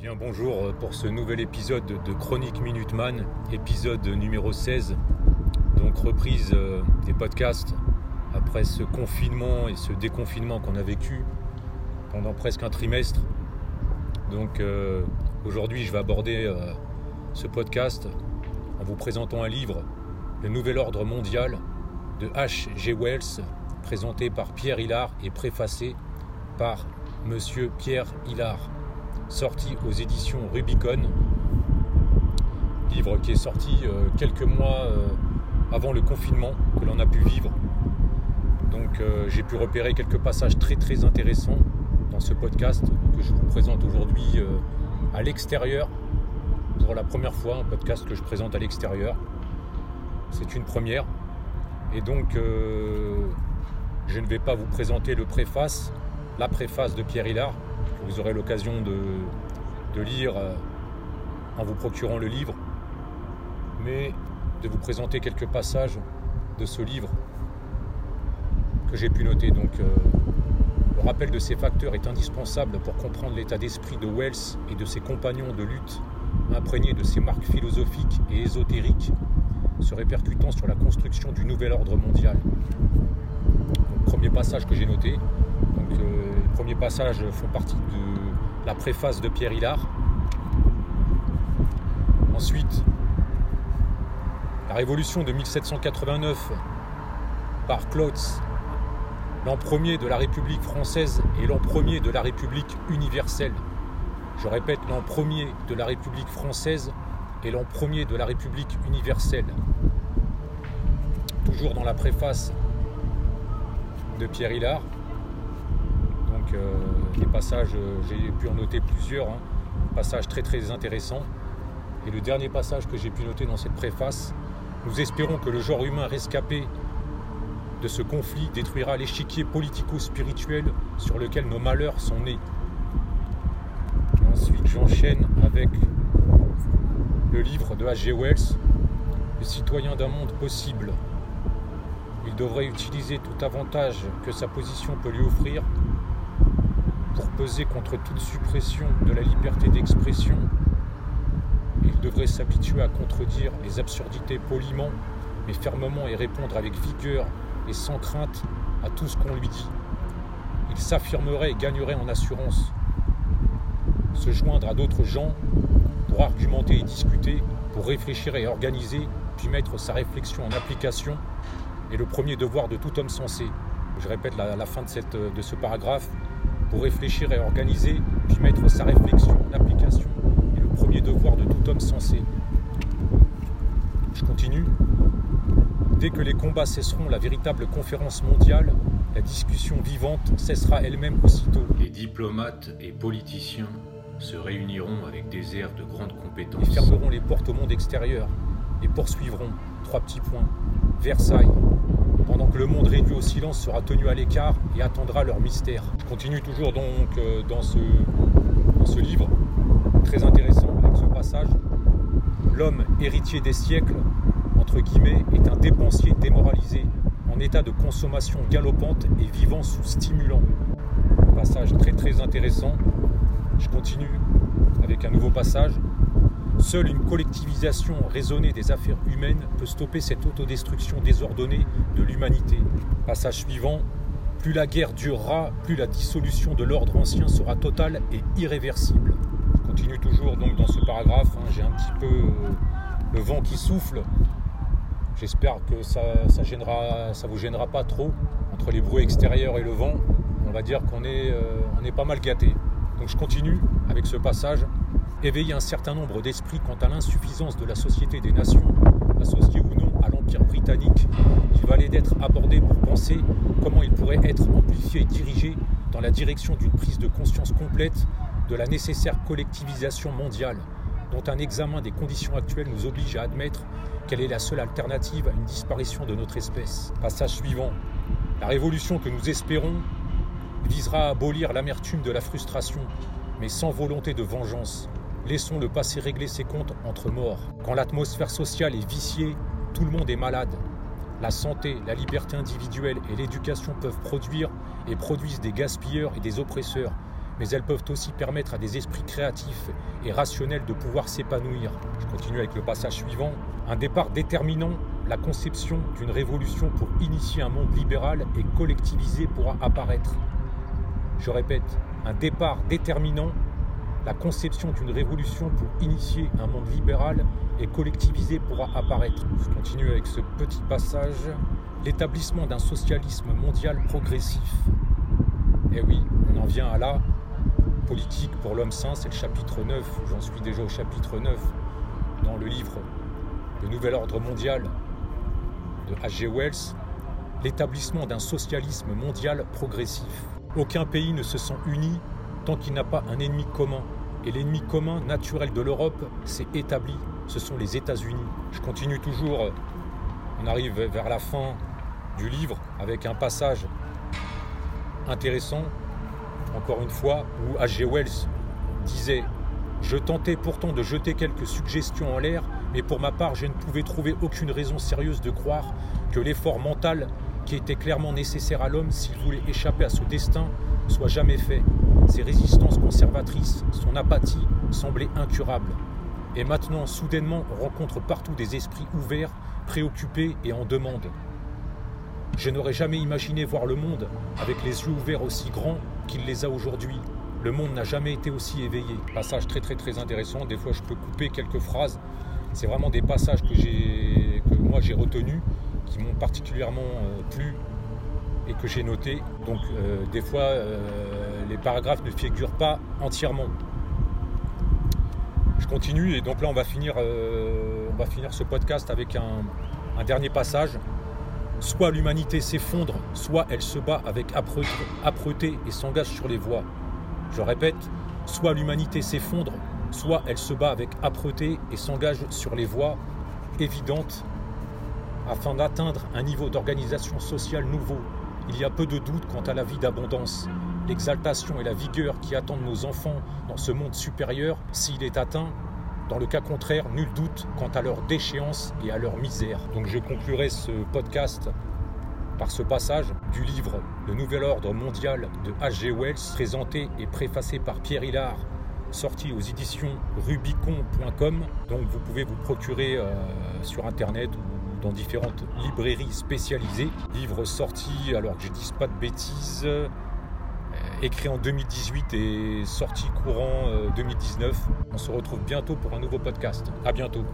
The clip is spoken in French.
Bien bonjour pour ce nouvel épisode de Chronique Minuteman, épisode numéro 16. Donc reprise euh, des podcasts après ce confinement et ce déconfinement qu'on a vécu pendant presque un trimestre. Donc euh, aujourd'hui je vais aborder euh, ce podcast en vous présentant un livre, Le Nouvel Ordre Mondial de H.G. Wells, présenté par Pierre Hillard et préfacé par Monsieur Pierre Hillard, sorti aux éditions Rubicon. Livre qui est sorti euh, quelques mois euh, avant le confinement que l'on a pu vivre. Donc euh, j'ai pu repérer quelques passages très très intéressants dans ce podcast que je vous présente aujourd'hui à l'extérieur. Pour la première fois, un podcast que je présente à l'extérieur. C'est une première. Et donc je ne vais pas vous présenter le préface, la préface de Pierre Hillard, vous aurez l'occasion de, lire euh, en vous procurant le livre, mais de vous présenter quelques passages de ce livre que j'ai pu noter. Donc, euh, le rappel de ces facteurs est indispensable pour comprendre l'état d'esprit de Wells et de ses compagnons de lutte, imprégnés de ses marques philosophiques et ésotériques, se répercutant sur la construction du nouvel ordre mondial. premier passage que j'ai noté, euh, premiers passages font partie de la préface de Pierre Hillard. Ensuite, la révolution de 1789 par Klotz, l'an premier de la République française et l'an premier de la République universelle. Je répète, l'an premier de la République française et l'an premier de la République universelle. Toujours dans la préface de Pierre Hillard, les passages, euh, j'ai pu en noter plusieurs, hein. passages très très intéressants. Et le dernier passage que j'ai pu noter dans cette préface, nous espérons que le genre humain rescapé de ce conflit détruira l'échiquier politico-spirituel sur lequel nos malheurs sont nés. ensuite, j'enchaîne avec le livre de H.G. Wells, Le citoyen d'un monde possible. Il devrait utiliser tout avantage que sa position peut lui offrir pour peser contre toute suppression de la liberté d'expression, il devrait s'habituer à contredire les absurdités poliment, mais fermement et répondre avec vigueur et sans crainte à tout ce qu'on lui dit. Il s'affirmerait et gagnerait en assurance. Se joindre à d'autres gens pour argumenter et discuter, pour réfléchir et organiser, puis mettre sa réflexion en application, est le premier devoir de tout homme sensé. Je répète la, la fin de, ce paragraphe pour réfléchir et organiser, puis mettre sa réflexion en application est le premier devoir de tout homme sensé. Je continue. Dès que les combats cesseront, la véritable conférence mondiale, la discussion vivante cessera elle-même aussitôt. Les diplomates et politiciens se réuniront avec des airs de grande compétence. Ils fermeront les portes au monde extérieur et poursuivront, trois petits points, Versailles, pendant que le monde réduit au silence sera tenu à l'écart et attendra leur mystère. Je continue toujours donc euh, dans ce, dans ce livre, très intéressant avec ce passage. L'homme héritier des siècles, entre guillemets, est un dépensier démoralisé, en état de consommation galopante et vivant sous stimulant. Passage très très intéressant. Je continue avec un nouveau passage. Seule une collectivisation raisonnée des affaires humaines peut stopper cette autodestruction désordonnée de l'humanité. Passage suivant. Plus la guerre durera, plus la dissolution de l'ordre ancien sera totale et irréversible. Je continue toujours donc dans ce paragraphe. Hein. J'ai un petit peu euh, le vent qui souffle. J'espère que ça ça, vous gênera pas trop entre les bruits extérieurs et le vent. On va dire qu'on est, euh, est pas mal gâté. Donc je continue avec ce passage éveiller un certain nombre d'esprits quant à l'insuffisance de la Société des Nations, associée ou non à l'Empire britannique. Il valait d'être abordé pour penser comment il pourrait être amplifié et dirigé dans la direction d'une prise de conscience complète de la nécessaire collectivisation mondiale, dont un examen des conditions actuelles nous oblige à admettre qu'elle est la seule alternative à une disparition de notre espèce. Passage suivant. La révolution que nous espérons visera à abolir l'amertume de la frustration, mais sans volonté de vengeance, Laissons le passé régler ses comptes entre morts. Quand l'atmosphère sociale est viciée, tout le monde est malade. La santé, la liberté individuelle et l'éducation peuvent produire et produisent des gaspilleurs et des oppresseurs. mais elles peuvent aussi permettre à des esprits créatifs et rationnels de pouvoir s'épanouir. Je continue avec le passage suivant. Un départ déterminant la conception d'une révolution pour initier un monde libéral et collectivisé pourra apparaître. Je répète, un départ déterminant la conception d'une révolution pour initier un monde libéral et collectivisé pourra apparaître. Je continue avec ce petit passage. L'établissement d'un socialisme mondial progressif. Et eh oui, on en vient à là. Politique pour l'homme saint, c'est le chapitre 9. J'en suis déjà au chapitre 9 dans le livre Le Nouvel Ordre mondial de H.G. Wells. L'établissement d'un socialisme mondial progressif. Aucun pays ne se sent uni tant qu'il n'a pas un ennemi commun. Et l'ennemi commun naturel de l'Europe s'est établi, ce sont les États-Unis. Je continue toujours, on arrive vers la fin du livre avec un passage intéressant, encore une fois, où H.G. Wells disait Je tentais pourtant de jeter quelques suggestions en l'air, mais pour ma part, je ne pouvais trouver aucune raison sérieuse de croire que l'effort mental qui était clairement nécessaire à l'homme s'il voulait échapper à ce destin soit jamais fait. Ses résistances conservatrices, son apathie semblaient incurables. Et maintenant, soudainement, on rencontre partout des esprits ouverts, préoccupés et en demande. Je n'aurais jamais imaginé voir le monde avec les yeux ouverts aussi grands qu'il les a aujourd'hui. Le monde n'a jamais été aussi éveillé. Passage très très très intéressant. Des fois, je peux couper quelques phrases. C'est vraiment des passages que, que moi j'ai retenus qui m'ont particulièrement euh, plu et que j'ai noté. Donc euh, des fois, euh, les paragraphes ne figurent pas entièrement. Je continue et donc là on va finir, on va finir ce podcast avec un, dernier passage. Soit l'humanité s'effondre, soit elle se bat avec âpreté et s'engage sur les voies. Je répète, soit l'humanité s'effondre, soit elle se bat avec âpreté et s'engage sur les voies évidentes afin d'atteindre un niveau d'organisation sociale nouveau. Il y a peu de doute quant à la vie d'abondance, l'exaltation et la vigueur qui attendent nos enfants dans ce monde supérieur, s'il est atteint, dans le cas contraire, nul doute quant à leur déchéance et à leur misère. Donc je conclurai ce podcast par ce passage du livre Le Nouvel Ordre Mondial de H.G. Wells, présenté et préfacé par Pierre Hillard, sorti aux éditions rubicon.com. Donc vous pouvez vous procurer euh, sur internet ou dans différentes librairies spécialisées. Livre sorti, alors que je dise pas de bêtises, écrit en 2018 et sorti courant 2019. Euh, On se retrouve bientôt pour un nouveau podcast. À bientôt.